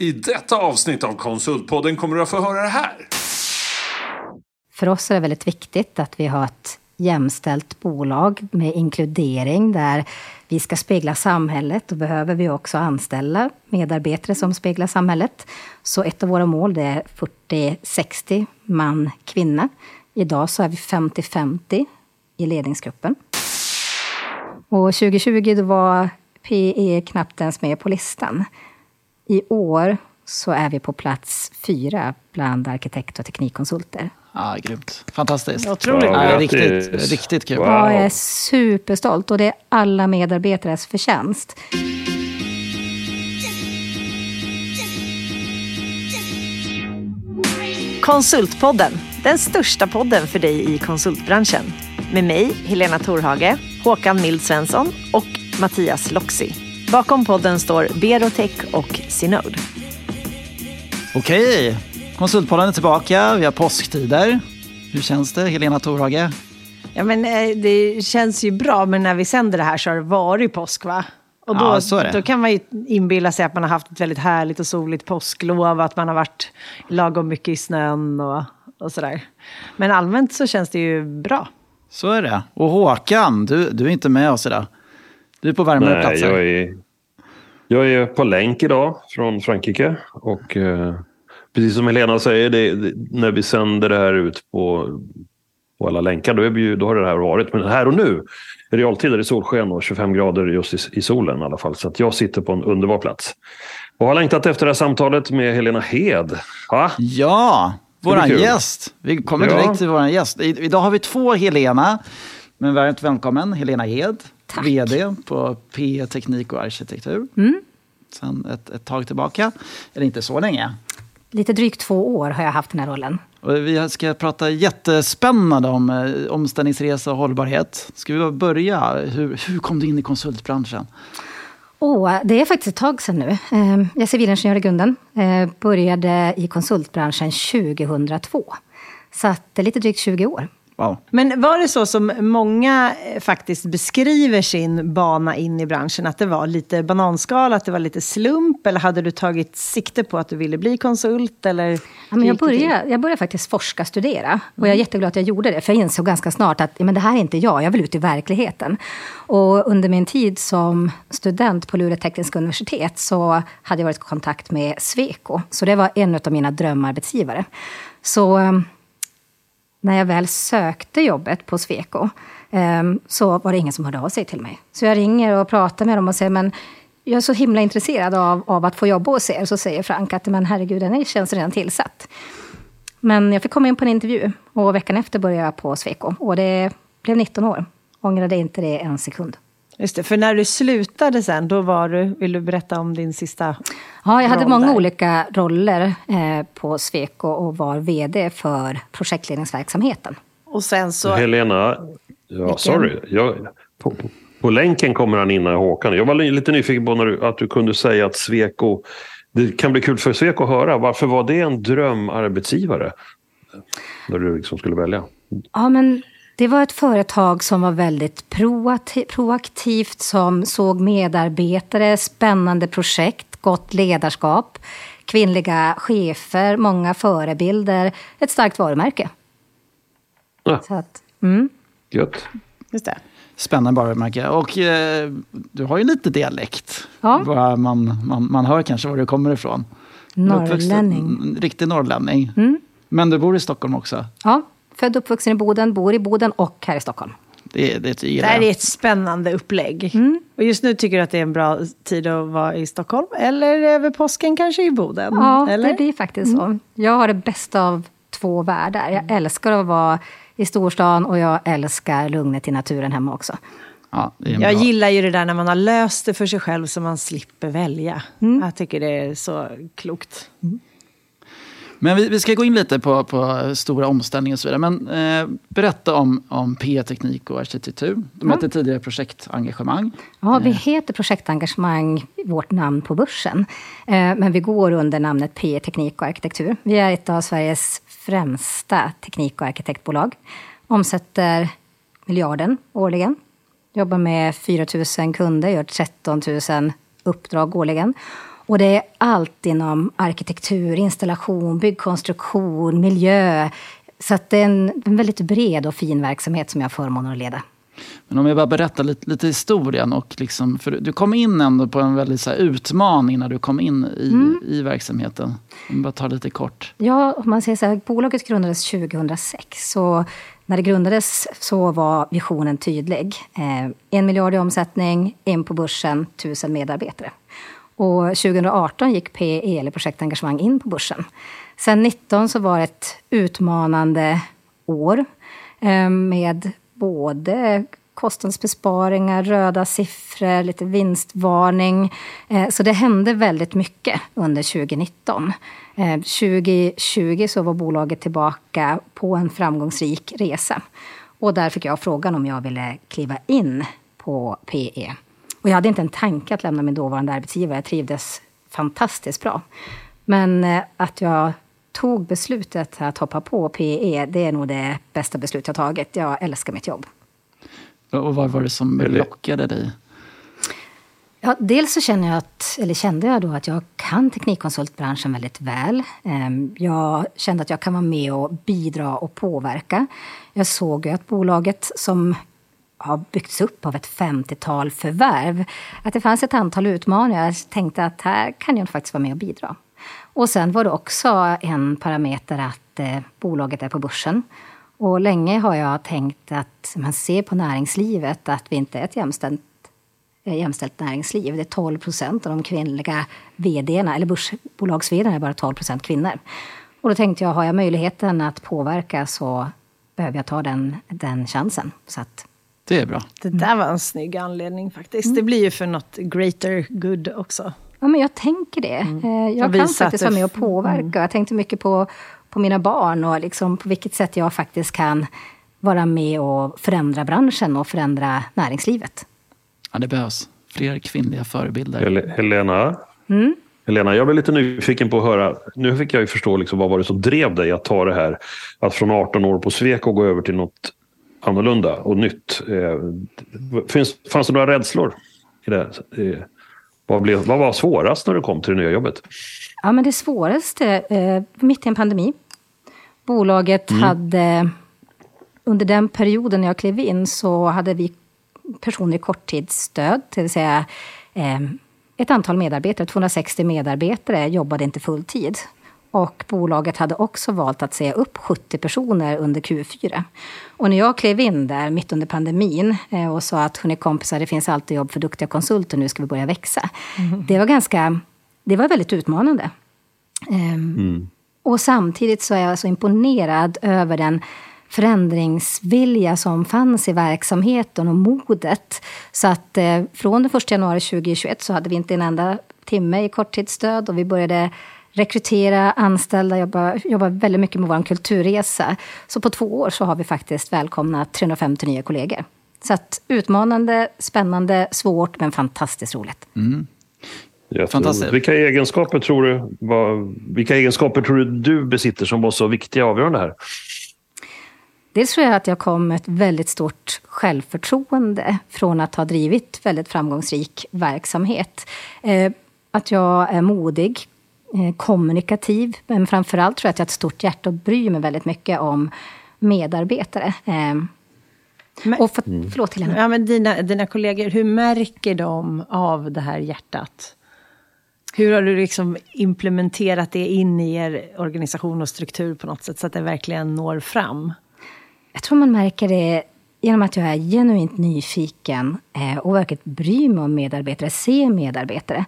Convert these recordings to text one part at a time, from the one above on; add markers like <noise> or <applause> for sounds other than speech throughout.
I detta avsnitt av Konsultpodden kommer du att få höra det här. För oss är det väldigt viktigt att vi har ett jämställt bolag med inkludering där vi ska spegla samhället. Då behöver vi också anställa medarbetare som speglar samhället. Så ett av våra mål det är 40-60 man kvinna. Idag så är vi 50-50 i ledningsgruppen. Och 2020 då var PE knappt ens med på listan. I år så är vi på plats fyra bland arkitekt och teknikkonsulter. Ja, grymt. Fantastiskt. Otroligt. Ja, riktigt, riktigt kul. Wow. Jag är superstolt och det är alla medarbetares förtjänst. Konsultpodden, den största podden för dig i konsultbranschen. Med mig, Helena Torhage, Håkan Mild Svensson och Mattias Loxi. Bakom podden står Berotech och Synode. Okej, Konsultpodden är tillbaka. Vi har påsktider. Hur känns det, Helena Torhage? Ja, men, eh, det känns ju bra, men när vi sänder det här så har det varit påsk, va? Och då, Ja, så är det. då kan man ju inbilla sig att man har haft ett väldigt härligt och soligt påsklov, att man har varit lagom mycket i snön och, och sådär. Men allmänt så känns det ju bra. Så är det. Och Håkan, du, du är inte med oss idag. Du är på varmare Nej, platser. jag är, jag är på länk idag från Frankrike. Och eh, precis som Helena säger, det, det, när vi sänder det här ut på, på alla länkar, då, är vi ju, då har det här varit. Men här och nu, i realtid är det solsken och 25 grader just i, i solen i alla fall. Så jag sitter på en underbar plats. Och har längtat efter det här samtalet med Helena Hed. Va? Ja, våran kul. gäst. Vi kommer Ja. direkt till våran gäst. I, idag har vi två Helena. Men varmt välkommen Helena Hed, Tack. VD på PE Teknik och Arkitektur. Mm. Sen ett, ett tag tillbaka, eller inte så länge. Lite drygt två år har jag haft den här rollen. Och vi ska prata jättespännande om eh, omställningsresa och hållbarhet. Ska vi börja? Hur, hur kom du in i konsultbranschen? Åh, det är faktiskt ett tag sedan nu. Eh, Jag är civilingenjör i grunden. Eh, Började i konsultbranschen 2002. Så att det är lite drygt 20 år. Wow. Men var det så som många eh, faktiskt beskriver sin bana in i branschen? Att det var lite bananskal, att det var lite slump? Eller hade du tagit sikte på att du ville bli konsult? Eller Ja, men jag, började, jag började faktiskt forska, studera. Och jag är jätteglad att jag gjorde det. För jag insåg ganska snart att men det här är inte jag, jag vill ut i verkligheten. Och under min tid som student på Luleå tekniska universitet så hade jag varit i kontakt med Sweco. Så det var en av mina drömarbetsgivare. Så eh, när jag väl sökte jobbet på Sweco ehm, så var det ingen som hörde av sig till mig. Så jag ringer och pratar med dem och säger men jag är så himla intresserad av, av att få jobba hos er. Så säger Frank att men herregud, den är- känns redan tillsatt. Men jag fick komma in på en intervju och veckan efter började jag på Sweco. Och det blev 19 år. Ångrade inte det en sekund. Just det, för när du slutade sen, då var du, vill du berätta om din sista Ja, jag hade roll många där? olika roller eh, på Sweco och var vd för projektledningsverksamheten. Och sen så... Helena, ja, sorry. Jag, på, på, på länken kommer han innan Håkan. Jag var lite nyfiken på när du, att du kunde säga att Sweco... Det kan bli kul för Sweco att höra. Varför var det en drömarbetsgivare? När du liksom skulle välja. Ja, men det var ett företag som var väldigt proaktivt, som såg medarbetare, spännande projekt, gott ledarskap, kvinnliga chefer, många förebilder, ett starkt varumärke. Ja. Så att, mm. Gött. Just det. Spännande varumärke. Och eh, du har ju lite dialekt. Ja. Man, man, man hör kanske var du kommer ifrån. Norrlänning. Riktig norrlänning. Mm. Men du bor i Stockholm också. Ja, född och uppvuxen i Boden, bor i Boden och här i Stockholm. Det, det Det här är ett spännande upplägg. Och just nu tycker du att det är en bra tid att vara i Stockholm? Eller över påsken kanske i Boden? Ja, eller? det blir faktiskt så. Jag har det bästa av två världar. Jag älskar att vara i storstan och jag älskar lugnet i naturen hemma också. Ja, det är en Jag bra. gillar ju det där när man har löst det för sig själv så man slipper välja. Jag tycker det är så klokt. Men vi, vi ska gå in lite på, på stora omställningar och så vidare. Men eh, berätta om, om P-teknik och arkitektur. De hette tidigare projektengagemang. Ja, vi heter Projektengagemang, vårt namn på börsen. Eh, Men vi går under namnet PE Teknik och Arkitektur. Vi är ett av Sveriges främsta teknik och arkitektbolag. Omsätter miljarden årligen. Jobbar med 4 000 kunder, gör 13 000 uppdrag årligen. Och det är allt inom arkitektur, installation, byggkonstruktion, miljö. Så det är en, en väldigt bred och fin verksamhet som jag har förmånen att leda. Men om jag bara berättar lite, lite historien. Och liksom, för du kom in ändå på en väldigt så utmaning när du kom in i, mm. i verksamheten. Om jag bara tar lite kort. Ja, om man säger så här, bolaget grundades 2006. Så när det grundades så var visionen tydlig. Eh, en miljard i omsättning, in på börsen, tusen medarbetare. Och 2018 gick PE, eller projektengagemang, in på börsen. Sen 2019 så var det ett utmanande år eh, med både kostnadsbesparingar, röda siffror, lite vinstvarning. Eh, så det hände väldigt mycket under 2019. 2020 eh, så var bolaget tillbaka på en framgångsrik resa. Och där fick jag frågan om jag ville kliva in på PE. Och jag hade inte en tanke att lämna min dåvarande arbetsgivare. Jag trivdes fantastiskt bra. Men eh, att jag tog beslutet att hoppa på PE, det är nog det bästa beslut jag tagit. Jag älskar mitt jobb. Och vad var det som lockade dig? Ja, dels så känner jag att, eller kände jag då att jag kan teknikkonsultbranschen väldigt väl. Ehm, jag kände att jag kan vara med och bidra och påverka. Jag såg ju att bolaget som har byggts upp av ett 50-tal förvärv, att det fanns ett antal utmaningar. Jag tänkte att här kan jag faktiskt vara med och bidra. Och sen var det också en parameter att eh, bolaget är på börsen. Och länge har jag tänkt att man ser på näringslivet att vi inte är ett jämställt Eh, jämställt näringsliv. Det är 12 procent av de kvinnliga vdarna, eller börsbolags är bara 12 procent kvinnor. Och då tänkte jag, har jag möjligheten att påverka så behöver jag ta den, den chansen. Så att, det är bra. Det där var en snygg anledning faktiskt. Mm. Det blir ju för något greater good också. Ja, men jag tänker det. Mm. Eh, jag kan faktiskt vara med och påverka. Mm. Jag tänkte mycket på, på mina barn och liksom på vilket sätt jag faktiskt kan vara med och förändra branschen och förändra näringslivet. Ja, det behövs fler kvinnliga förebilder. Helena? Mm? Helena, jag blir lite nyfiken på att höra. Nu fick jag ju förstå liksom, vad var det som drev dig att ta det här. Att från 18 år på Sweco gå över till något annorlunda och nytt. Eh, finns, fanns det några rädslor? I det? Eh, vad, blev, vad var svårast när du kom till det nya jobbet? Ja, men det svåraste, eh, mitt i en pandemi. Bolaget mm. hade, under den perioden när jag klev in så hade vi personer i korttidsstöd, det vill säga eh, ett antal medarbetare, 260 medarbetare jobbade inte fulltid. Och bolaget hade också valt att säga upp 70 personer under Q4. Och när jag klev in där mitt under pandemin eh, och sa att hörni kompisar, det finns alltid jobb för duktiga konsulter, nu ska vi börja växa. Mm. Det var ganska, det var väldigt utmanande. Um, mm. Och samtidigt så är jag så imponerad över den förändringsvilja som fanns i verksamheten och modet. Så att eh, från den 1 januari 2021 så hade vi inte en enda timme i korttidsstöd och vi började rekrytera, anställda, jobba, jobba väldigt mycket med vår kulturresa. Så på två år så har vi faktiskt välkomnat 350 nya kollegor. Så att utmanande, spännande, svårt men fantastiskt roligt. Mm. Fantastiskt. Vilka egenskaper, tror du, vad, vilka egenskaper tror du du besitter som var så viktiga och avgörande här? Dels tror jag att jag kom med ett väldigt stort självförtroende från att ha drivit väldigt framgångsrik verksamhet. Eh, att jag är modig, kommunikativ, men framförallt tror jag att jag har ett stort hjärta och bryr mig väldigt mycket om medarbetare. Eh, men, och för, förlåt Helena. Ja, men dina, dina kollegor, hur märker de av det här hjärtat? Hur har du liksom implementerat det in i er organisation och struktur på något sätt så att det verkligen når fram? Jag tror man märker det genom att jag är genuint nyfiken eh, och verkligen bryr mig om medarbetare, ser medarbetare.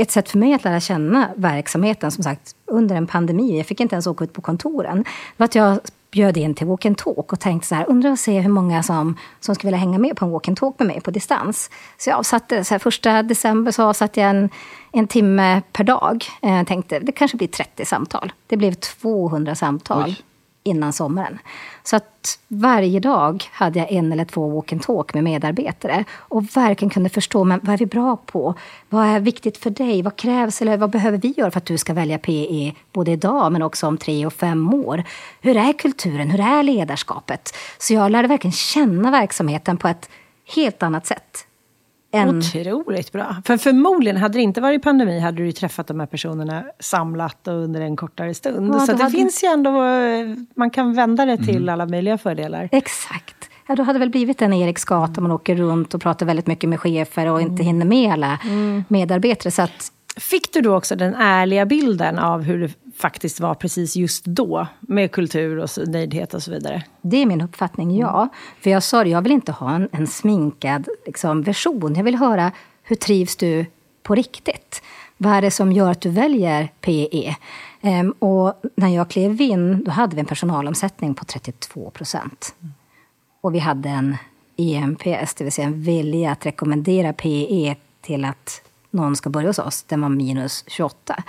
Ett sätt för mig att lära känna verksamheten, som sagt, under en pandemi, jag fick inte ens åka ut på kontoren, var att jag bjöd in till walk and talk och tänkte så här, undrar och se hur många som, som skulle vilja hänga med på en walk and talk med mig på distans. Så jag avsatte, så här, första december så avsatte jag en, en timme per dag. Jag tänkte, det kanske blir 30 samtal. Det blev 200 samtal. Oj innan sommaren. Så att varje dag hade jag en eller två walk and talk med medarbetare och verkligen kunde förstå men vad är vi bra på? Vad är viktigt för dig? Vad krävs eller vad behöver vi göra för att du ska välja PE både idag men också om tre och fem år? Hur är kulturen? Hur är ledarskapet? Så jag lärde verkligen känna verksamheten på ett helt annat sätt en... Otroligt bra. För förmodligen, hade det inte varit pandemi, hade du ju träffat de här personerna samlat och under en kortare stund. Ja, så det hade- finns ju ändå, man kan vända det till alla möjliga fördelar. Exakt. Ja, då hade det väl blivit en Eriksgata, man åker runt och pratar väldigt mycket med chefer och inte hinner med alla medarbetare. Så att, Fick du då också den ärliga bilden av hur faktiskt var precis just då? Med kultur och nöjdhet och så vidare. det är min uppfattning, ja. För jag sa det, jag vill inte ha en, en sminkad liksom, version. Jag vill höra, hur trivs du på riktigt? Vad är det som gör att du väljer PE? Ehm, och när jag klev in, då hade vi en personalomsättning på 32 procent. Och vi hade en EMPS, det vill säga en vilja att rekommendera PE till att någon ska börja hos oss. Den var minus 28.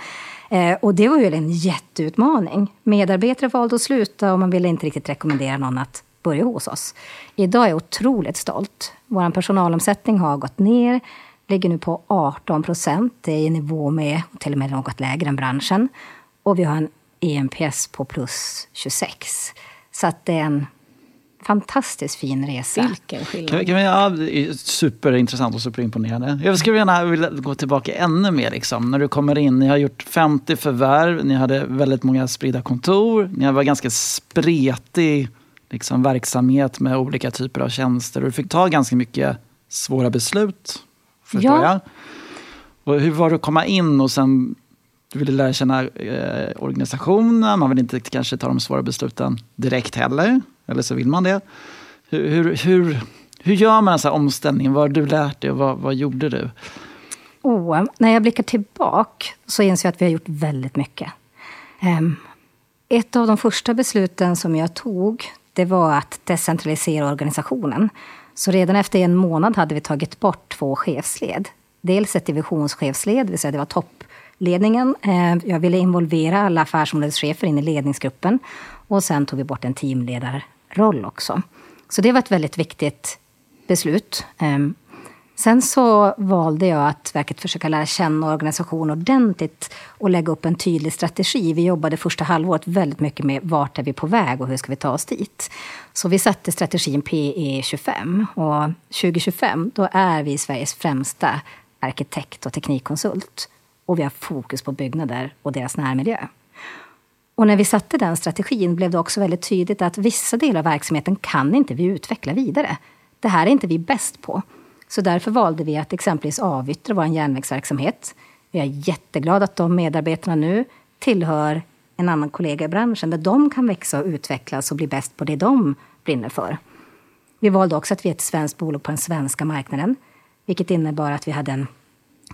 Eh, och det var ju en jätteutmaning. Medarbetare valde att sluta och man ville inte riktigt rekommendera någon att börja hos oss. Idag är jag otroligt stolt. Vår personalomsättning har gått ner, ligger nu på 18 procent. Det är i nivå med, och till och med något lägre än branschen. Och vi har en EMPS på plus 26. Så att det är en fantastiskt fin resa. Vilken Kan, skillnad. vi- kan vi, ja, det är superintressant och superimponerande. Jag skulle gärna vilja gå tillbaka ännu mer. Liksom. När du kommer in, ni har gjort 50 förvärv, ni hade väldigt många spridda kontor, ni var ganska spretig liksom, verksamhet med olika typer av tjänster och du fick ta ganska mycket svåra beslut, Ja. jag. Och hur var det att komma in och sen du ville lära känna eh, organisationen, man vill inte kanske ta de svåra besluten direkt heller, eller så vill man det. Hur, hur, hur, hur gör man en sån här omställning? Vad har du lärt dig och vad, vad gjorde du? Oh, när jag blickar tillbaka så inser jag att vi har gjort väldigt mycket. Um, ett av de första besluten som jag tog, det var att decentralisera organisationen. Så redan efter en månad hade vi tagit bort två chefsled. Dels ett divisionschefsled, det vill säga det var toppledningen. Ehm, jag ville involvera alla affärsområdeschefer in i ledningsgruppen. Och sen tog vi bort en roll också. Så det var ett väldigt viktigt beslut. Ehm, sen så valde jag att verkligen försöka lära känna organisationen ordentligt och lägga upp en tydlig strategi. Vi jobbade första halvåret väldigt mycket med vart är vi på väg och hur ska vi ta oss dit. Så vi satte strategin PE25 och 2025 då är vi Sveriges främsta arkitekt och teknikkonsult. Och vi har fokus på byggnader och deras närmiljö. Och när vi satte den strategin blev det också väldigt tydligt att vissa delar av verksamheten kan inte vi utveckla vidare. Det här är inte vi bäst på. Så därför valde vi att exempelvis avyttra vår järnvägsverksamhet. Jag är jätteglad att de medarbetarna nu tillhör en annan kollega i branschen där de kan växa och utvecklas och bli bäst på det de brinner för. Vi valde också att vi är ett svenskt bolag på den svenska marknaden. Vilket innebar att vi hade en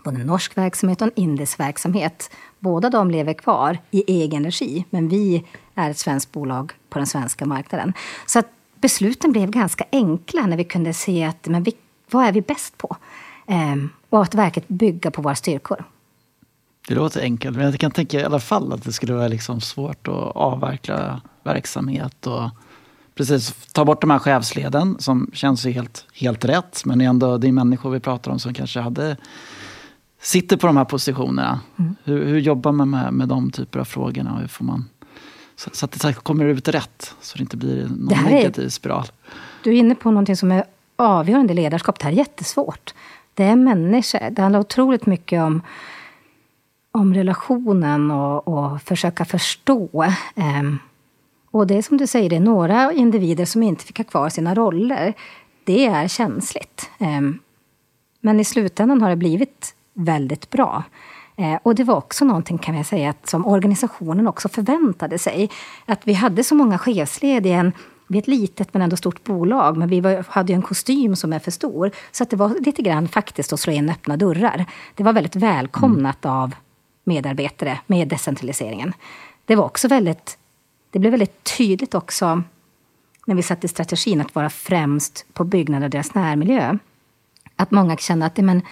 både norsk verksamhet och en indisk verksamhet. Båda de lever kvar i egen regi, men vi är ett svenskt bolag på den svenska marknaden. Så att besluten blev ganska enkla när vi kunde se att men vi, vad är vi bäst på? Ehm, och att verkligen bygga på våra styrkor. Det låter enkelt, men jag kan tänka i alla fall att det skulle vara liksom svårt att avverka verksamhet och precis ta bort de här chefsleden som känns ju helt, helt rätt. Men det är ändå det är människor vi pratar om som kanske hade sitter på de här positionerna. Hur, hur jobbar man med, med de typer av frågorna? Och hur får man, så, så att det kommer ut rätt, så det inte blir någon är- negativ spiral. Du är inne på någonting som är avgörande i ledarskap. Det här är jättesvårt. Det är människor. Det handlar otroligt mycket om, om relationen och, och försöka förstå. Ehm, och det är som du säger, det är några individer som inte fick ha kvar sina roller. Det är känsligt. Ehm, men i slutändan har det blivit väldigt bra. Eh, och det var också någonting kan jag säga att som organisationen också förväntade sig. Att vi hade så många chefsled i en vi är ett litet men ändå stort bolag, men vi var, hade ju en kostym som är för stor. Så att det var lite grann faktiskt att slå in öppna dörrar. Det var väldigt välkomnat av medarbetare med decentraliseringen. Det var också väldigt, det blev väldigt tydligt också när vi satte strategin att vara främst på byggnader och deras närmiljö. Att många kände att men,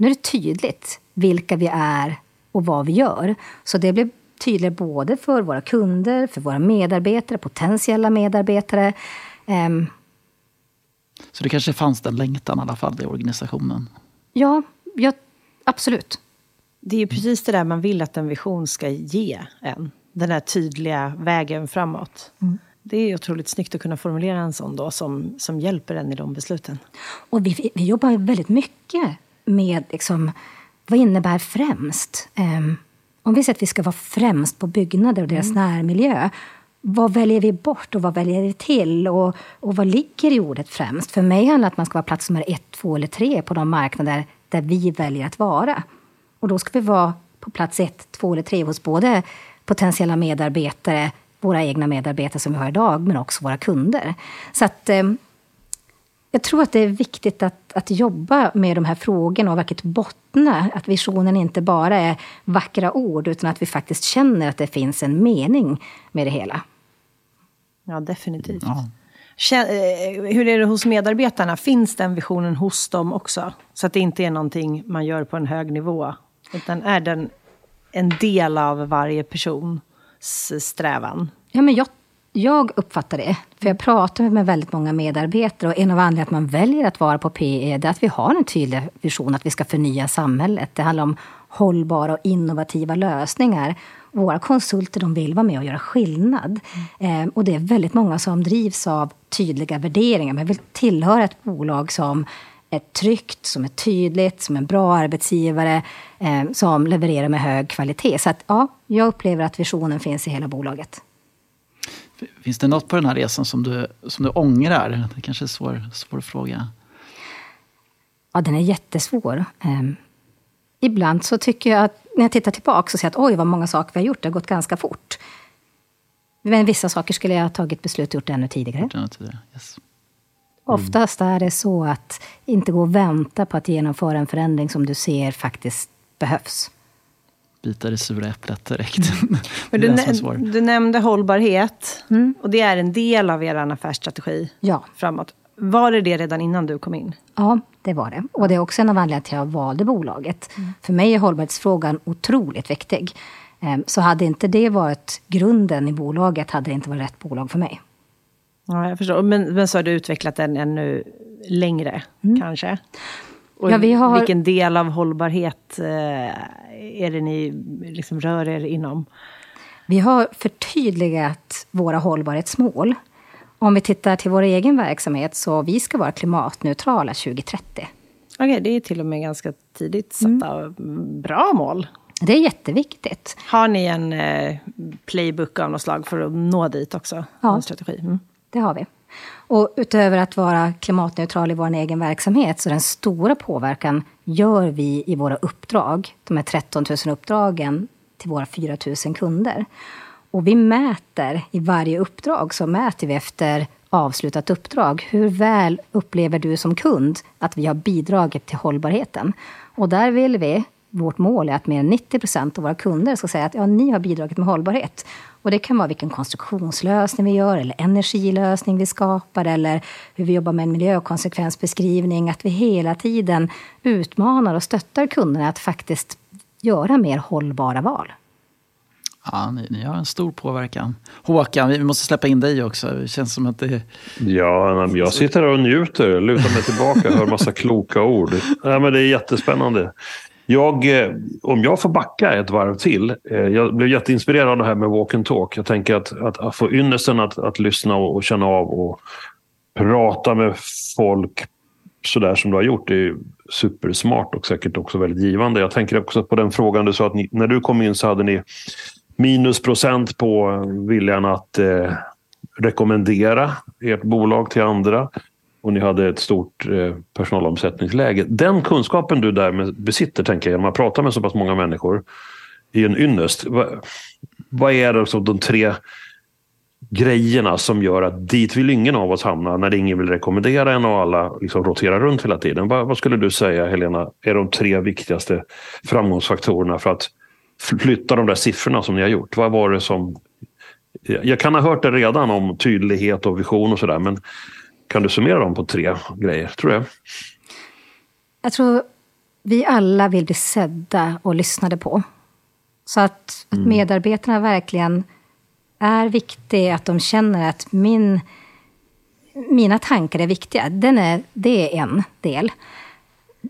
nu är det tydligt vilka vi är och vad vi gör. Så det blev tydligare både för våra kunder, för våra medarbetare, potentiella medarbetare. Ehm, Så det kanske fanns den längtan i alla fall i organisationen. ja, ja, absolut. Det är ju precis det där man vill att en vision ska ge en. Den här tydliga vägen framåt. det är otroligt snyggt att kunna formulera en sån då som, som hjälper en i de besluten. Och vi, vi jobbar väldigt mycket med liksom, vad innebär främst? Um, om vi säger att vi ska vara främst på byggnader och deras mm. närmiljö, vad väljer vi bort och vad väljer vi till? Och, och vad ligger i ordet främst? För mig handlar det om att man ska vara plats nummer ett, två eller tre på de marknader där vi väljer att vara. Och då ska vi vara på plats ett, två eller tre hos både potentiella medarbetare, våra egna medarbetare som vi har idag, men också våra kunder. Så att, eh, jag tror att det är viktigt att, att jobba med de här frågorna och verkligen bottna att visionen inte bara är vackra ord, utan att vi faktiskt känner att det finns en mening med det hela. Ja, definitivt. Ja. Eh, hur är det hos medarbetarna? Finns den visionen hos dem också? Så att det inte är någonting man gör på en hög nivå, utan är den en del av varje persons strävan? Ja, men jag jag uppfattar det, för jag pratar med väldigt många medarbetare och en av anledningarna att man väljer att vara på PE är att vi har en tydlig vision att vi ska förnya samhället. Det handlar om hållbara och innovativa lösningar. Våra konsulter de vill vara med och göra skillnad. Mm. Eh, och det är väldigt många som drivs av tydliga värderingar. Man vill tillhöra ett bolag som är tryggt, som är tydligt, som är en bra arbetsgivare, eh, som levererar med hög kvalitet. Så att, ja, jag upplever att visionen finns i hela bolaget. Finns det något på den här resan som du, som du ångrar? Det kanske är en svår, svår fråga. Ja, den är jättesvår. Um, ibland så tycker jag att när jag tittar tillbaka och ser att oj, vad många saker vi har gjort. Det har gått ganska fort. Men vissa saker skulle jag ha tagit beslut och gjort ännu tidigare. Ännu tidigare. Yes. Mm. Oftast är det så att inte gå och vänta på att genomföra en förändring som du ser faktiskt behövs bita det sura äpplet direkt. <laughs> Men du, du, nämnde hållbarhet mm. och det är en del av er affärsstrategi ja. framåt. Var det det redan innan du kom in? Ja, det var det. Och det är också en av anledningarna till att jag valde bolaget. Mm. För mig är hållbarhetsfrågan otroligt viktig. Ehm, så hade inte det varit grunden i bolaget hade det inte varit rätt bolag för mig. Ja, jag förstår. Men, men så har du utvecklat den ännu längre, mm. kanske? Och ja, vi har... Vilken del av hållbarhet eh, är det ni liksom rör er inom? Vi har förtydligat våra hållbarhetsmål. Om vi tittar till vår egen verksamhet så vi ska vara klimatneutrala 2030. Okej, okay, det är till och med ganska tidigt satta mm. bra mål. Det är jätteviktigt. Har ni en eh, playbook av något slag för att nå dit också? Ja, en strategi? Mm. det har vi. Och utöver att vara klimatneutral i vår egen verksamhet, så den stora påverkan gör vi i våra uppdrag, de här 13 000 uppdragen till våra 4 000 kunder. Och vi mäter, i varje uppdrag så mäter vi efter avslutat uppdrag. Hur väl upplever du som kund att vi har bidragit till hållbarheten? Och där vill vi, vårt mål är att mer än 90 procent av våra kunder ska säga att ja, ni har bidragit med hållbarhet. Och det kan vara vilken konstruktionslösning vi gör, eller energilösning vi skapar, eller hur vi jobbar med en miljökonsekvensbeskrivning. Att vi hela tiden utmanar och stöttar kunderna att faktiskt göra mer hållbara val. Ja, ni, ni, har en stor påverkan. Håkan, vi måste släppa in dig också. Det känns som att det... Ja, jag sitter här och njuter, lutar mig tillbaka, hör massa kloka ord. Ja, men det är jättespännande. Jag, eh, om jag får backa ett varv till. Eh, jag blev jätteinspirerad av det här med walk and talk. Jag tänker att, att, att få ynnesten att, att lyssna och, och, känna av och prata med folk sådär som du har gjort. Det är supersmart och säkert också väldigt givande. Jag tänker också på den frågan du sa att ni, när du kom in så hade ni minusprocent på eh, viljan att eh, rekommendera ert bolag till andra och ni hade ett stort eh, personalomsättningsläge. Den kunskapen du därmed besitter, tänker jag, genom att prata med så pass många människor, är en ynnest. Vad, vad är det som de tre grejerna som gör att dit vill ingen av oss hamna när ingen vill rekommendera en och alla liksom roterar runt hela tiden. Vad, vad skulle du säga, Helena, är de tre viktigaste framgångsfaktorerna för att flytta de där siffrorna som ni har gjort? Vad var det som... Jag kan ha hört det redan om tydlighet och vision och sådär, men kan du summera dem på tre grejer, tror jag? Jag tror vi alla vill bli sedda och lyssnade på. Så att, mm. medarbetarna verkligen är viktiga, att de känner att min, mina tankar är viktiga. Den är, det är en del.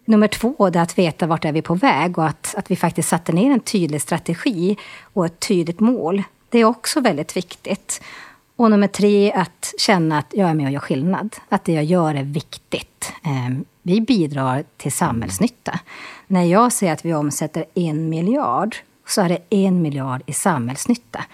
Nummer två är att veta vart är vi på väg och att, att vi faktiskt satte ner en tydlig strategi och ett tydligt mål. Det är också väldigt viktigt. Och nummer tre, att känna att jag är med och gör skillnad. Att det jag gör är viktigt. Ehm, vi bidrar till samhällsnytta. När jag säger att vi omsätter en miljard, så är det en miljard i samhällsnytta.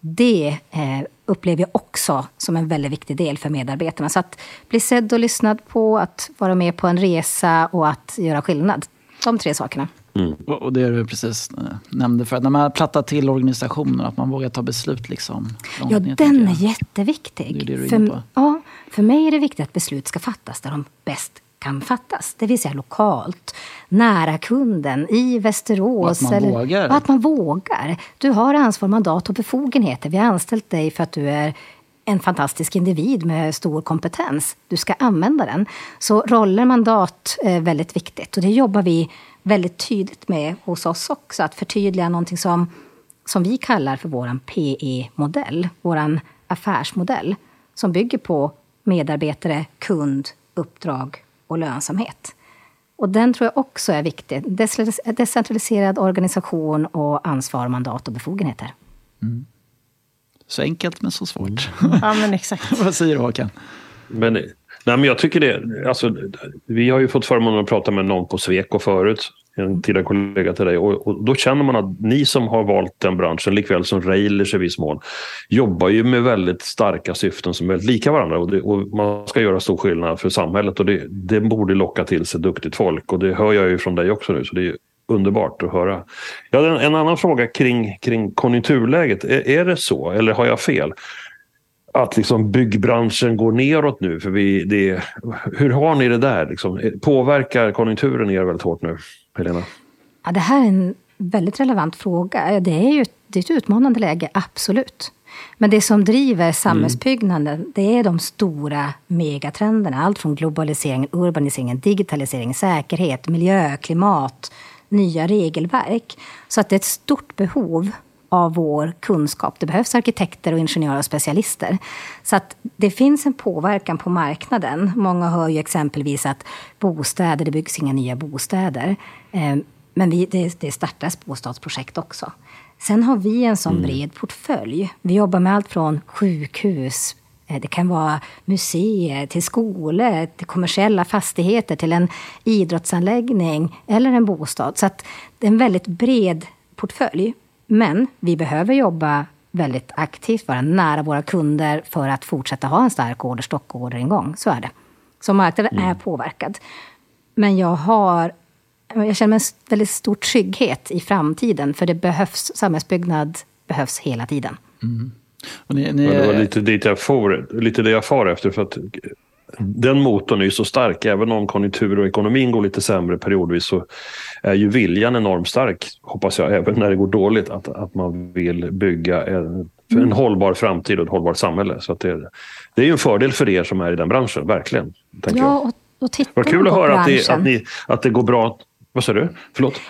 Det eh, upplever jag också som en väldigt viktig del för medarbetarna. Så att bli sedd och lyssnad på, att vara med på en resa och att göra skillnad. De tre sakerna. Mm. Och det du precis eh, nämnde för när man plattar till organisationen, att man vågar ta beslut. Liksom, ja, den är jätteviktig. Det är det för, ja, för mig är det viktigt att beslut ska fattas där de bäst kan fattas. Det vill säga lokalt, nära kunden, i Västerås. Och att man eller, vågar. att man vågar. Du har ansvar, mandat och befogenheter. Vi har anställt dig för att du är en fantastisk individ med stor kompetens. Du ska använda den. Så roller, mandat är väldigt viktigt. Och det jobbar vi väldigt tydligt med hos oss också. Att förtydliga någonting som, som vi kallar för vår PE-modell. Vår affärsmodell. Som bygger på medarbetare, kund, uppdrag och lönsamhet. Och den tror jag också är viktig. Decentraliserad organisation och ansvar, mandat och befogenheter. Mm. Så enkelt men så svårt. Ja men exakt. <laughs> Vad säger du Håkan? Men, nej, men jag tycker det. Alltså, vi har ju fått förmånen att prata med någon på Sweco förut en tidigare kollega till dig. Och, och, då känner man att ni som har valt den branschen, likväl som Railers i viss mån, jobbar ju med väldigt starka syften som är väldigt lika varandra. Och, det, och man ska göra stor skillnad för samhället och det, det, borde locka till sig duktigt folk. Och det hör jag ju från dig också nu, så det är underbart att höra. Jag hade en, en annan fråga kring, kring konjunkturläget. Är, är det så, eller har jag fel? Att liksom byggbranschen går neråt nu? För vi, det, hur har ni det där? Liksom, påverkar konjunkturen er väldigt hårt nu? Helena? Ja, det här är en väldigt relevant fråga. Det är ju det är ett utmanande läge, absolut. Men det som driver samhällsbyggnaden, mm. det är de stora megatrenderna. Allt från globalisering, urbanisering, digitalisering, säkerhet, miljö, klimat, nya regelverk. Så att det är ett stort behov av vår kunskap. Det behövs arkitekter, och ingenjörer och specialister. Så att det finns en påverkan på marknaden. Många hör ju exempelvis att bostäder, det byggs inga nya bostäder. Eh, men vi, det, det startas bostadsprojekt också. Sen har vi en sån mm. bred portfölj. Vi jobbar med allt från sjukhus, eh, det kan vara museer, till skolor, till kommersiella fastigheter, till en idrottsanläggning eller en bostad. Så att det är en väldigt bred portfölj. Men vi behöver jobba väldigt aktivt, vara nära våra kunder för att fortsätta ha en stark orderstock och orderingång. Så är det. Så marknaden mm. är påverkad. Men jag har jag känner en väldigt stor trygghet i framtiden. För det behövs, samhällsbyggnad behövs hela tiden. Mm. Ni, ni... det var lite dit jag for, lite det jag far efter. För att den motorn är ju så stark. Även om konjunktur och ekonomin går lite sämre periodvis så är ju viljan enormt stark, hoppas jag, även när det går dåligt, att, att man vill bygga en, en mm. hållbar framtid och ett hållbart samhälle. Så det, det är ju en fördel för er som är i den branschen, verkligen. Ja, och, och Vad kul att höra att det, att, ni, att det går bra. Vad sa du? Förlåt?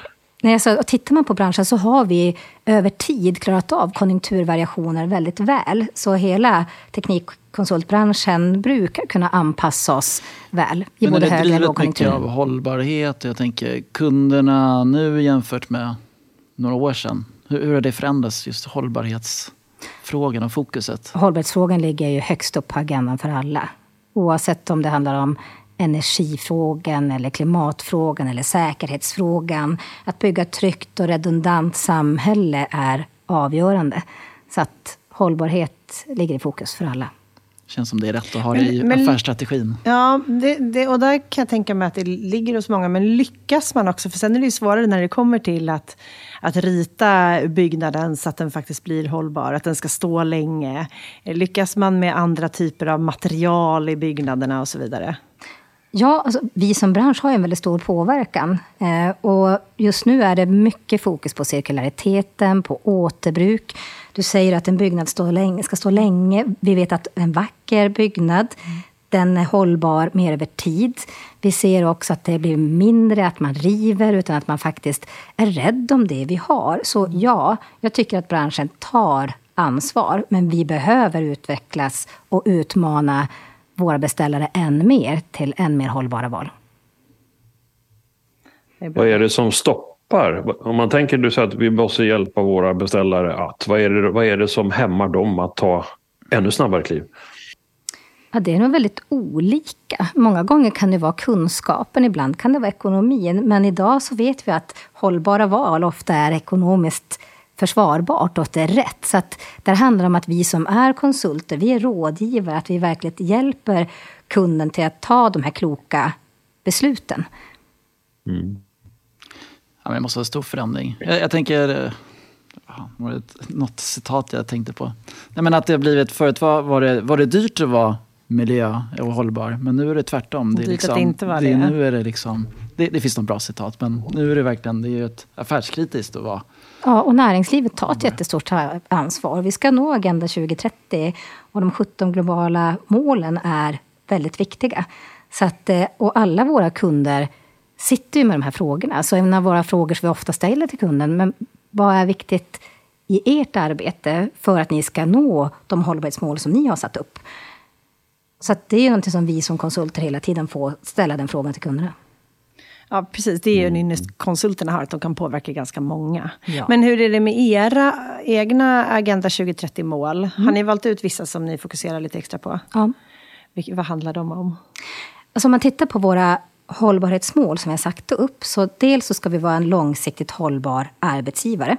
Nej, alltså, tittar man på branschen så har vi över tid klarat av konjunkturvariationer väldigt väl. Så hela teknikkonsultbranschen brukar kunna anpassa oss väl i Men både hög och lågkonjunktur. mycket av hållbarhet? Jag tänker kunderna nu jämfört med några år sedan. Hur, hur har det förändrats, just hållbarhetsfrågan och fokuset? Hållbarhetsfrågan ligger ju högst upp på agendan för alla. Oavsett om det handlar om energifrågan eller klimatfrågan eller säkerhetsfrågan. Att bygga ett tryggt och redundant samhälle är avgörande. Så att hållbarhet ligger i fokus för alla. Känns som det är rätt att ha det i men, affärsstrategin. Ja, det, det, och där kan jag tänka mig att det ligger hos många. Men lyckas man också? För sen är det ju svårare när det kommer till att, att rita byggnaden så att den faktiskt blir hållbar, att den ska stå länge. Lyckas man med andra typer av material i byggnaderna och så vidare? Ja, alltså, vi som bransch har en väldigt stor påverkan. Eh, och just nu är det mycket fokus på cirkulariteten, på återbruk. Du säger att en byggnad står länge, ska stå länge. Vi vet att en vacker byggnad, mm. den är hållbar mer över tid. Vi ser också att det blir mindre att man river, utan att man faktiskt är rädd om det vi har. Så ja, jag tycker att branschen tar ansvar, men vi behöver utvecklas och utmana våra beställare än mer till än mer hållbara val. Vad är det som stoppar? Om man tänker du säger att vi måste hjälpa våra beställare att. Vad är, det, vad är det som hämmar dem att ta ännu snabbare kliv? Ja, det är nog väldigt olika. Många gånger kan det vara kunskapen, ibland kan det vara ekonomin. Men idag så vet vi att hållbara val ofta är ekonomiskt försvarbart och att det är rätt. Så att där handlar det om att vi som är konsulter, vi är rådgivare, att vi verkligen hjälper kunden till att ta de här kloka besluten. Mm. Ja, men det måste vara en stor förändring. Jag, jag tänker, var det något citat jag tänkte på? Nej, men att det har blivit, förut var, var, det, var det dyrt att vara miljö och hållbar. Men nu är det tvärtom. Det, är liksom, inte var det. det. Nu är det liksom, det, det finns något bra citat, men nu är det verkligen det är ju ett affärskritiskt att vara Ja, och näringslivet tar ett jättestort ansvar. Vi ska nå Agenda 2030 och de 17 globala målen är väldigt viktiga. Så att, eh, och alla våra kunder sitter ju med de här frågorna. Så en av våra frågor som vi ofta ställer till kunden, men vad är viktigt i ert arbete för att ni ska nå de hållbarhetsmål som ni har satt upp? Så det är något som vi som konsulter hela tiden får ställa den frågan till kunderna. Ja, precis. Det är ju en mm. ynnest konsulterna har, att de kan påverka ganska många. Ja. Men hur är det med era egna Agenda 2030-mål? Mm. Har ni valt ut vissa som ni fokuserar lite extra på? Ja. Vilka, vad handlar de om? Alltså om man tittar på våra hållbarhetsmål som jag sagt upp, så dels så ska vi vara en långsiktigt hållbar arbetsgivare.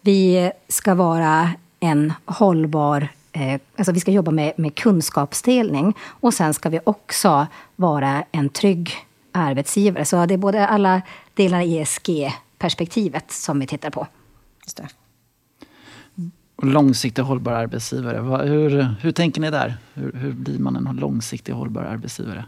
Vi ska vara en hållbar eh, alltså vi ska jobba med, med kunskapsdelning och sen ska vi också vara en trygg arbetsgivare. Så det är både alla delar i ESG-perspektivet som vi tittar på. Just det. Och långsiktigt hållbar arbetsgivare, hur, hur tänker ni där? Hur, hur blir man en långsiktigt hållbar arbetsgivare?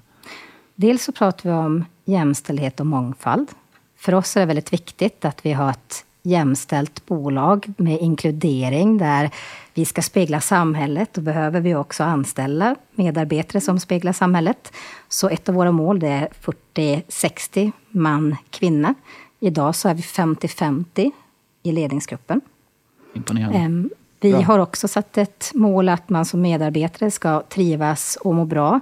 Dels så pratar vi om jämställdhet och mångfald. För oss är det väldigt viktigt att vi har ett jämställt bolag med inkludering där vi ska spegla samhället. Då behöver vi också anställa medarbetare som speglar samhället. Så ett av våra mål är 40-60 man kvinna. Idag så är vi 50-50 i ledningsgruppen. Imponerande. Ehm, vi bra. har också satt ett mål att man som medarbetare ska trivas och må bra.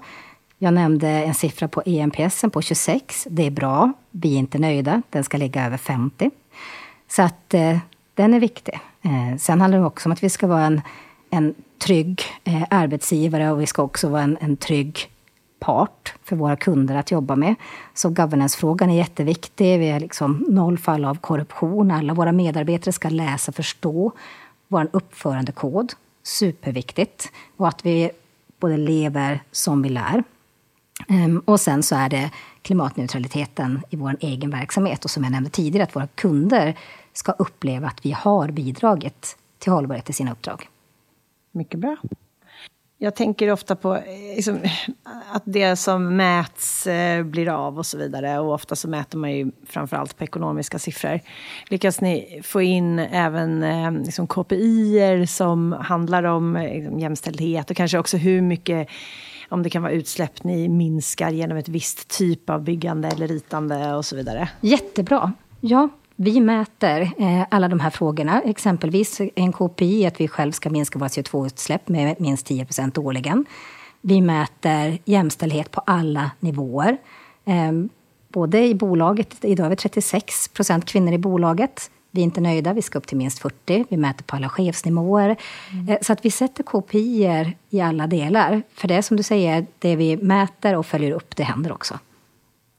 Jag nämnde en siffra på EMPS på 26. Det är bra. Vi är inte nöjda. Den ska ligga över 50. Så att eh, den är viktig. Eh, sen handlar det också om att vi ska vara en, en trygg eh, arbetsgivare och vi ska också vara en, en trygg part för våra kunder att jobba med. Så governance-frågan är jätteviktig. Vi har liksom noll fall av korruption. Alla våra medarbetare ska läsa och förstå vår uppförandekod. Superviktigt. Och att vi både lever som vi lär. Ehm, och sen så är det klimatneutraliteten i vår egen verksamhet. Och som jag nämnde tidigare, att våra kunder ska uppleva att vi har bidragit till hållbarhet i sina uppdrag. Mycket bra. Jag tänker ofta på liksom, att det som mäts eh, blir av och så vidare. Och ofta så mäter man ju framförallt på ekonomiska siffror. Lyckas ni få in även eh, liksom KPI som handlar om liksom, jämställdhet och kanske också hur mycket om det kan vara utsläpp ni minskar genom ett visst typ av byggande eller ritande och så vidare? Jättebra. Ja, vi mäter eh, alla de här frågorna. Exempelvis en KPI att vi själv ska minska våra CO2-utsläpp med minst 10 procent årligen. Vi mäter jämställdhet på alla nivåer. Eh, både i bolaget, idag är vi 36 procent kvinnor i bolaget. Vi är inte nöjda, vi ska upp till minst 40. Vi mäter på alla chefsnivåer. Mm. Eh, så att vi sätter KPI i alla delar. För det är som du säger, det vi mäter och följer upp, det händer också.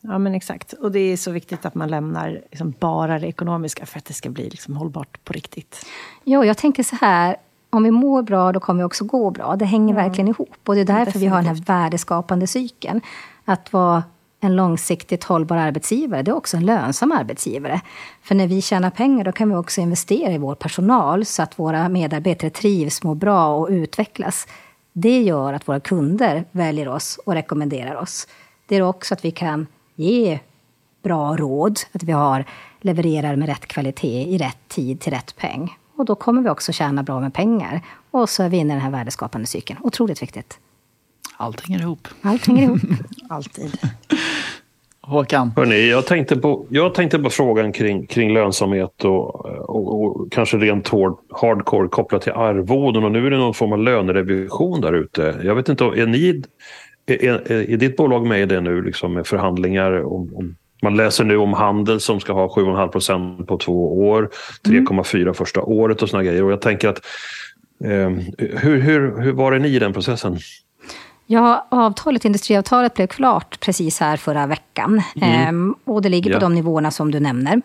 Ja, men exakt. Och det är så viktigt att man lämnar liksom bara det ekonomiska för att det ska bli liksom hållbart på riktigt. Jo, jag tänker så här. Om vi mår bra, då kommer vi också gå bra. Det hänger mm. verkligen ihop. Och det är därför Definitivt. vi har den här värdeskapande cykeln. Att vara en långsiktigt hållbar arbetsgivare, det är också en lönsam arbetsgivare. För när vi tjänar pengar, då kan vi också investera i vår personal så att våra medarbetare trivs, mår bra och utvecklas. Det gör att våra kunder väljer oss och rekommenderar oss. Det är också att vi kan ge bra råd, att vi har levererar med rätt kvalitet i rätt tid till rätt peng. Och då kommer vi också tjäna bra med pengar. Och så är vi inne i den här värdeskapande cykeln. Otroligt viktigt. Allt hänger ihop. Allt hänger ihop. <laughs> Alltid. Håkan? Hörrni, jag, tänkte på, jag tänkte på frågan kring, kring lönsamhet och, och, och kanske rent hård, hardcore kopplat till arvoden. Och nu är det någon form av lönerevision där ute. Jag vet inte, är ni är, är, är ditt bolag med i det nu liksom med förhandlingar? Om, om, man läser nu om handel som ska ha 7,5 procent på två år, 3,4 mm. första året och såna grejer. Och jag tänker att Eh, hur, hur, hur var det ni i den processen? Ja, avtalet, industriavtalet blev klart precis här förra veckan. Mm. Ehm, och det ligger på ja. de nivåerna som du nämner.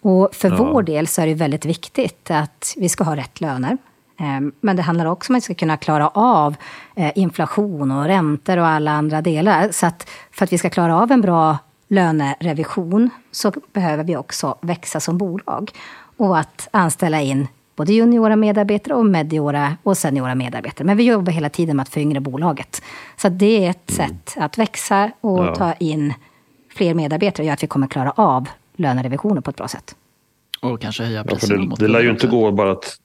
Och för ja. vår del så är det väldigt viktigt att vi ska ha rätt löner. Ehm, men det handlar också om att vi ska kunna klara av eh, inflation och räntor och alla andra delar. Så att för att vi ska klara av en bra lönerevision så behöver vi också växa som bolag. Och att anställa in både juniora medarbetare och mediora och seniora medarbetare. Men vi jobbar hela tiden med att föryngra bolaget. Så det är ett mm. sätt att växa och ja. ta in fler medarbetare och gör att vi kommer klara av lönerevisioner på ett bra sätt. Och kanske höja priserna. Ja, det, det lär ju inte gå bara att...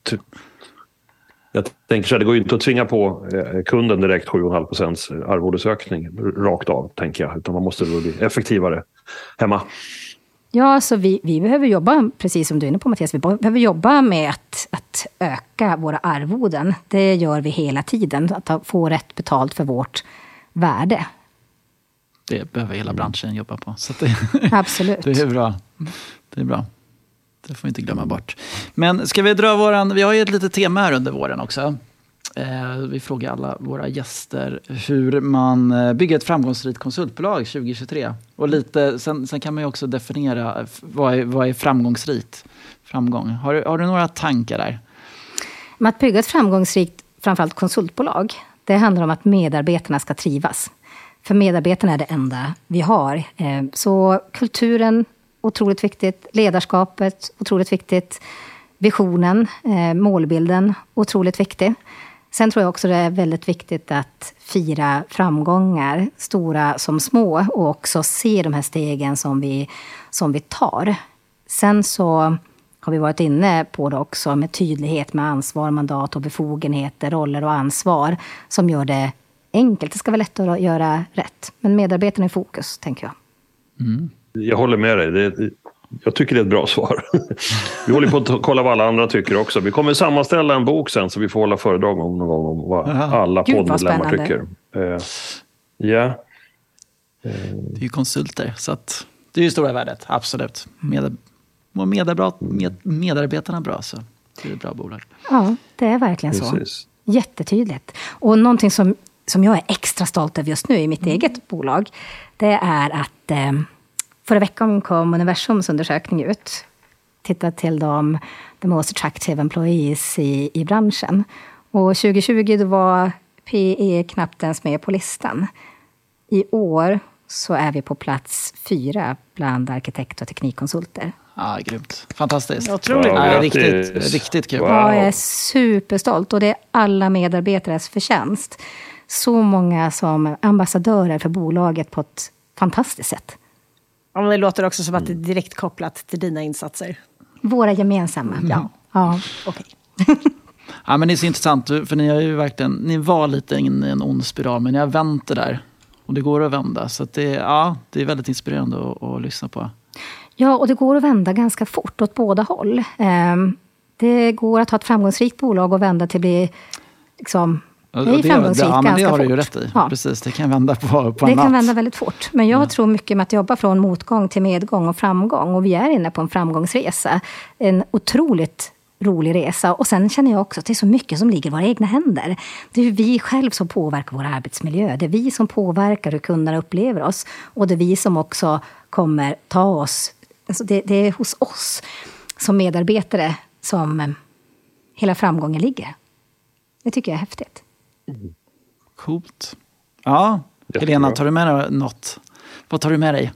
Jag tänker så här, det går ju inte att tvinga på eh, kunden direkt 7,5 procents arvodesökning rakt av, tänker jag. Utan man måste bli effektivare hemma. Ja, så vi, vi behöver jobba, precis som du är inne på Mattias, vi behöver jobba med att, att öka våra arvoden. Det gör vi hela tiden, att få rätt betalt för vårt värde. Det behöver hela branschen jobba på. Så det, Absolut. <laughs> det är bra. Det är bra. Det får vi inte glömma bort. Men ska vi dra våran, vi har ju ett litet tema här under våren också. Eh, vi frågar alla våra gäster hur man eh, bygger ett framgångsrikt konsultbolag 2023. Och lite, sen, sen kan man ju också definiera vad är, vad är framgångsrikt framgång. Har du, har du några tankar där? Med att bygga ett framgångsrikt, framförallt konsultbolag, det handlar om att medarbetarna ska trivas. För medarbetarna är det enda vi har. Eh, så kulturen, otroligt viktigt. Ledarskapet, otroligt viktigt. Visionen, eh, målbilden, otroligt viktig. Sen tror jag också det är väldigt viktigt att fira framgångar, stora som små, och också se de här stegen som vi, som vi tar. Sen så har vi varit inne på det också med tydlighet med ansvar, mandat och befogenheter, roller och ansvar som gör det enkelt. Det ska vara lätt att göra rätt. Men medarbetarna i fokus, tänker jag. Mm. Jag håller med dig. Det, jag tycker det är ett bra <laughs> svar. Vi håller på att kolla vad alla andra tycker också. Vi kommer sammanställa en bok sen så vi får hålla föredrag om någon gång om vad Aha. alla poddmedlemmar tycker. Uh, ja. Uh. Det är ju konsulter, så att det är ju stora värdet, absolut. Med, mår med, medarbetarna bra så det är ett bra bolag. Ja, det är verkligen Precis. så. Jättetydligt. Och någonting som, som jag är extra stolt över just nu i mitt mm. eget bolag, det är att eh, Förra veckan kom Universums undersökning ut. Tittade till de the most attractive employees i, i branschen. Och 2020 då var PE knappt ens med på listan. I år så är vi på plats fyra bland arkitekt och teknikkonsulter. Ja, grymt. Fantastiskt. Otroligt. Wow, ja, riktigt, riktigt kul. Wow. jag är superstolt och det är alla medarbetares förtjänst. Så många som ambassadörer för bolaget på ett fantastiskt sätt. Ja, det låter också som att det är direkt kopplat till dina insatser. Våra gemensamma. Mm. Ja, ja. okej. Okay. <laughs> ja, men det är så intressant, för ni, har ju verkligen, ni var lite inne i en ond spiral, men ni har vänt det där. Och det går att vända. Så det, ja, det är väldigt inspirerande att, att, lyssna på. Ja, och det går att vända ganska fort åt båda håll. Ehm, det går att ha ett framgångsrikt bolag och vända till att bli liksom, det är framgångsrikt ja, ganska det har du ju rätt i. Ja. Precis, det kan vända på, på Det kan vända väldigt fort. Men jag ja. tror mycket med att jobba från motgång till medgång och framgång. Och vi är inne på en framgångsresa. En otroligt rolig resa. Och sen känner jag också att det är så mycket som ligger i våra egna händer. Det är vi själva som påverkar vår arbetsmiljö. Det är vi som påverkar hur kunderna upplever oss. Och det är vi som också kommer ta oss... Alltså det, det är hos oss som medarbetare som hela framgången ligger. Det tycker jag är häftigt. Coolt. Ja, Jättebra. Helena, tar du med dig något? Vad tar du med dig?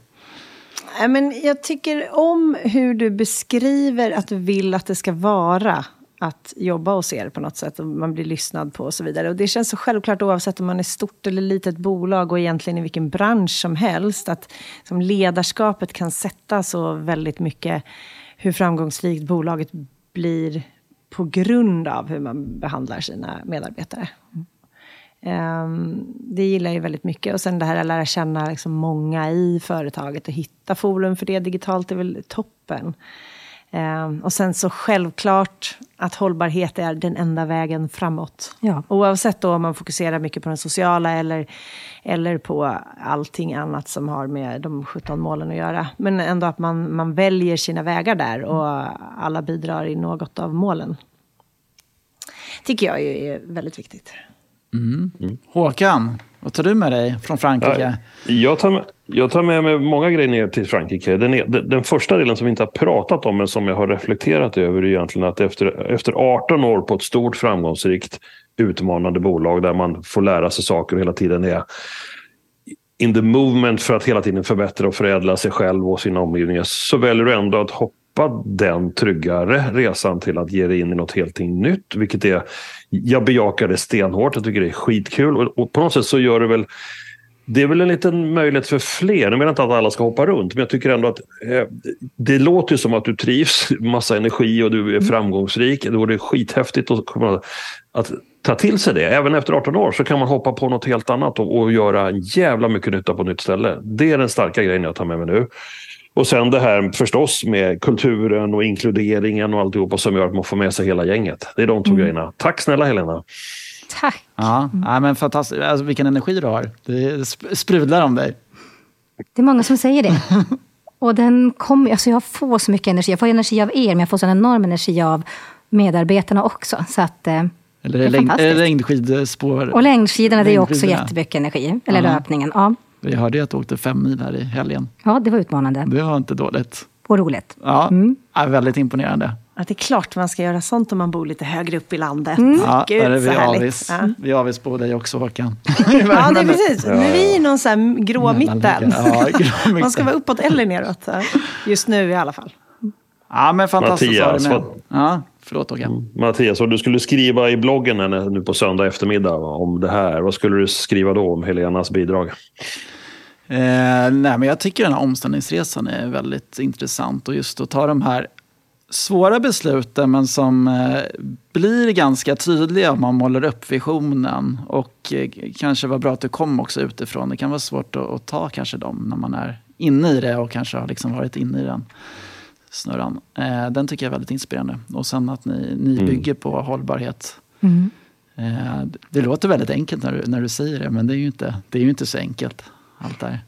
Men jag tycker om hur du beskriver att du vill att det ska vara att jobba hos er på något sätt och man blir lyssnad på och så vidare. Och det känns så självklart oavsett om man är stort eller litet bolag och egentligen i vilken bransch som helst. Att som ledarskapet kan sätta så väldigt mycket hur framgångsrikt bolaget blir på grund av hur man behandlar sina medarbetare. Um, det gillar jag väldigt mycket. Och sen det här att lära känna liksom många i företaget och hitta forum för det digitalt är väl toppen. Um, och sen så självklart att hållbarhet är den enda vägen framåt. Ja. Oavsett då om man fokuserar mycket på den sociala eller, eller på allting annat som har med de 17 målen att göra. Men ändå att man, man väljer sina vägar där och alla bidrar i något av målen. tycker jag ju är väldigt viktigt. Håkan, vad tar du med dig från Frankrike? Ja, jag, tar med, jag tar med mig många grejer ner till Frankrike. Den, är, den, den första delen som vi inte har pratat om men som jag har reflekterat över är egentligen att efter, efter 18 år på ett stort framgångsrikt utmanande bolag där man får lära sig saker och hela tiden är in the movement för att hela tiden förbättra och förädla sig själv och sina omgivningar så väljer du ändå att hoppa den tryggare resan till att ge dig in i något helt nytt. Vilket är, jag bejakar det stenhårt, jag tycker det är skitkul och, och på något sätt så gör det väl det är väl en liten möjlighet för fler. Jag menar inte att alla ska hoppa runt, men jag tycker ändå att eh, det låter som att du trivs, massa energi och du är framgångsrik. Då är det skithäftigt att, att ta till sig det. Även efter 18 år så kan man hoppa på något helt annat och, och göra jävla mycket nytta på ett nytt ställe. Det är den starka grejen jag tar med mig nu. Och sen det här förstås med kulturen och inkluderingen och alltihopa som gör att man får med sig hela gänget. Det är de två grejerna. Tack snälla Helena. Tack. Ja, ja men fantastiskt. Alltså, vilken energi du har. Det sp- sprudlar om dig. Det är många som säger det. <laughs> Och den kommer, alltså jag får så mycket energi. Jag får energi av er, men jag får så en enorm energi av medarbetarna också. Så att, eh, Eller det är längd, fantastiskt. längdskidspår. Och längdskidorna, det är också jättemycket energi. Eller Ja. löpningen. Ja. Jag hörde ju att du åkte fem mil här i helgen. ja, det var utmanande. Det var inte dåligt. Och roligt. Ja, ja, väldigt imponerande. Att det är klart man ska göra sånt om man bor lite högre upp i landet. Ja, Gud, där är vi så härligt. avis. Ja. Vi är avis på dig också Håkan. <laughs> Ja, det är <laughs> precis. Nu är vi i någon så här grå mitten. Ja, grå <laughs> mitten. Man ska vara uppåt eller neråt. Just nu i alla fall. Ja, men fantastiskt Mattias, vad- Ja, förlåt Håkan. Mattias, om du skulle skriva i bloggen här nu på söndag eftermiddag om det här. Vad skulle du skriva då om Helenas bidrag? Eh, nej, men jag tycker den här omställningsresan är väldigt intressant. Och just att ta de här svåra besluten men som eh, blir ganska tydliga om man målar upp visionen. Och eh, kanske var bra att du kom också utifrån. Det kan vara svårt att, att ta kanske dem när man är inne i det och kanske har liksom varit inne i den snurran. Eh, den tycker jag är väldigt inspirerande. Och sen att ni, ni bygger på hållbarhet. Mm. Eh, det- låter väldigt enkelt när du, när du säger det, men det är ju inte, det är ju inte så enkelt. Allt det här.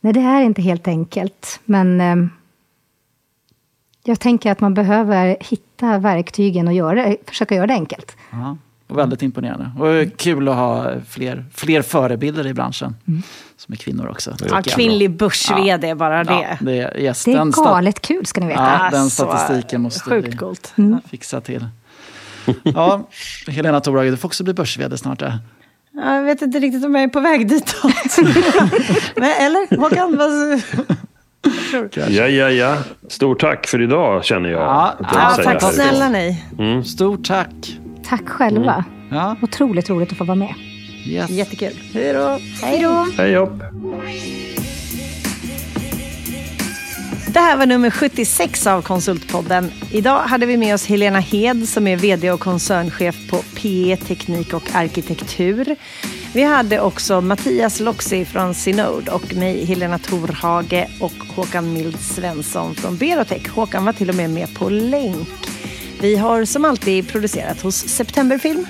Nej, det är inte helt enkelt. Men eh, jag tänker att man behöver hitta verktygen och göra, försöka göra det enkelt. Och väldigt imponerande. Och kul att ha fler, fler förebilder i branschen. Som är kvinnor också. Ja, kvinnlig börs-vd, bara Ja, det. det är, yes, Det är galet kul, ska ni veta. Ja, den Alltså, statistiken måste Sjukt vi coolt. fixa till. Ja, Helena Torhage, du får också bli börs snart. Ja. Ja, Jag vet inte riktigt om jag är på väg ditåt. <laughs> Men, eller Håkan? Vad... Ja, ja, ja. Stort tack för idag känner jag. Ja, jag Ja, tack här. snälla ni. Stort tack! Tack själva. Ja, Otroligt roligt att få vara med. yes. Jättekul. Hej då! Hej då! Hej upp. Det här var nummer 76 av Konsultpodden. Idag hade vi med oss Helena Hed som är vd och koncernchef på PE Teknik och Arkitektur. Vi hade också Mattias Loxi från Synode och mig, Helena Torhage och Håkan Mild Svensson från Berotech. Håkan var till och med med på länk. Vi har som alltid producerat hos Septemberfilm.